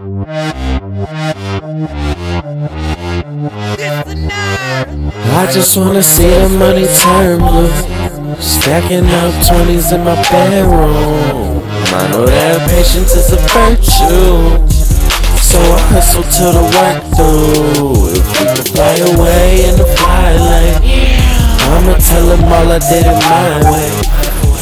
I just wanna see the money turn blue. Stacking up 20s in my bedroom. I know that patience is a virtue. So I hustle till the work through. If we can fly away in the fly lane, I'ma tell them all I did it my way.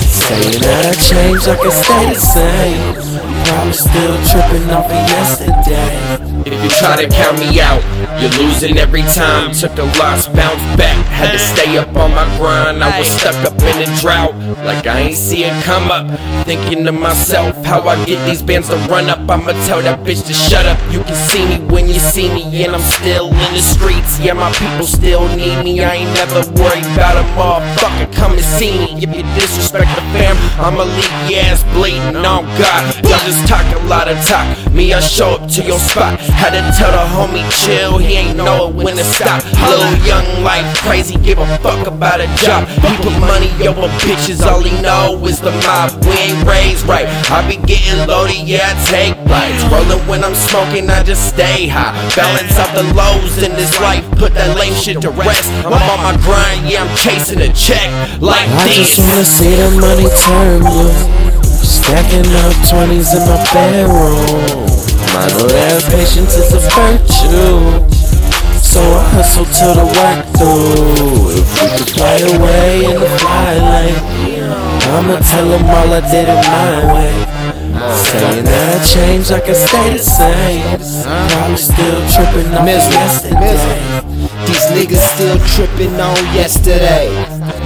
Saying that I changed, I can stay the same. Probably still tripping off of yesterday. If you try to count me out, you're losing every time. Took a loss, bounce back. Had to stay up on my grind. I was stuck up in a drought, like I ain't see it come up. Thinking to myself, how I get these bands to run up. I'ma tell that bitch to shut up. You can see me when you see me, and I'm still in the streets. Yeah, my people still need me. I ain't never worried about a motherfucker come and see me. If you disrespect the fam, I'ma leave your ass bleeding on God. Y'all just talk a lot of talk. Me, I show up to your spot. Had to tell the homie chill, he ain't know when to stop. Little young life crazy, give a fuck about a job. Put money over bitches, all he know is the mob. We ain't raised right. I be getting loaded, yeah, I take flights. Rolling when I'm smoking, I just stay high. Balance out the lows in this life, put that lame shit to rest. I'm on my grind, yeah, I'm chasing a check like I just wanna see the money turn blue. Stacking up 20s in my bedroom. I know that patience is a virtue. So I hustle till the work through. If we could fly away in the fly lane, I'ma tell them all I did it my way. Saying that I changed, I can stay the same. Probably still tripping off Miss- yesterday. These niggas still tripping on yesterday.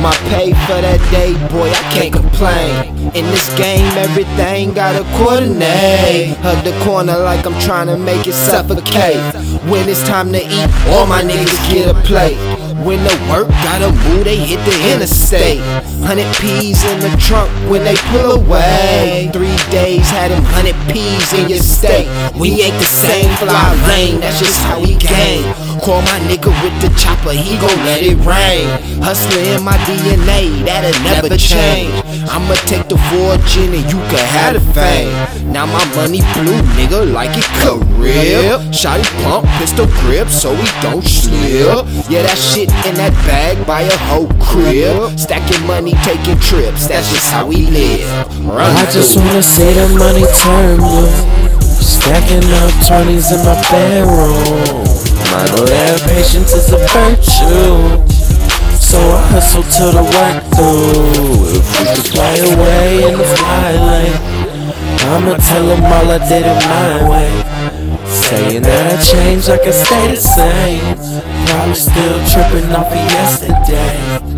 My pay for that day, boy, I can't complain. In this game, everything gotta coordinate. Hug the corner like I'm trying to make it suffocate. When it's time to eat, all my niggas get a plate. When the work gotta move, they hit the interstate. Hundred P's in the trunk when they pull away. Three days had them hundred P's in your state. We ain't the same fly lane, that's just how we game. Call my nigga with the chopper, he gon' let it rain. Hustler in my DNA, that'll never change. I'ma take the fortune and you can have the fame. Now my money blue, nigga, like it career. Shotty pump, pistol grip, so we don't slip. Yeah, that shit in that bag by a whole crib. Stacking money, taking trips, that's just how we live. Run I just wanna say the money turn blue. Stacking up 20s in my bedroom. I know that patience is a virtue. So I hustle till the work through. If we could fly away in the fly lane, I'ma tell them all I did it my way. Saying that I changed, I can stay the same. Probably still tripping off of yesterday.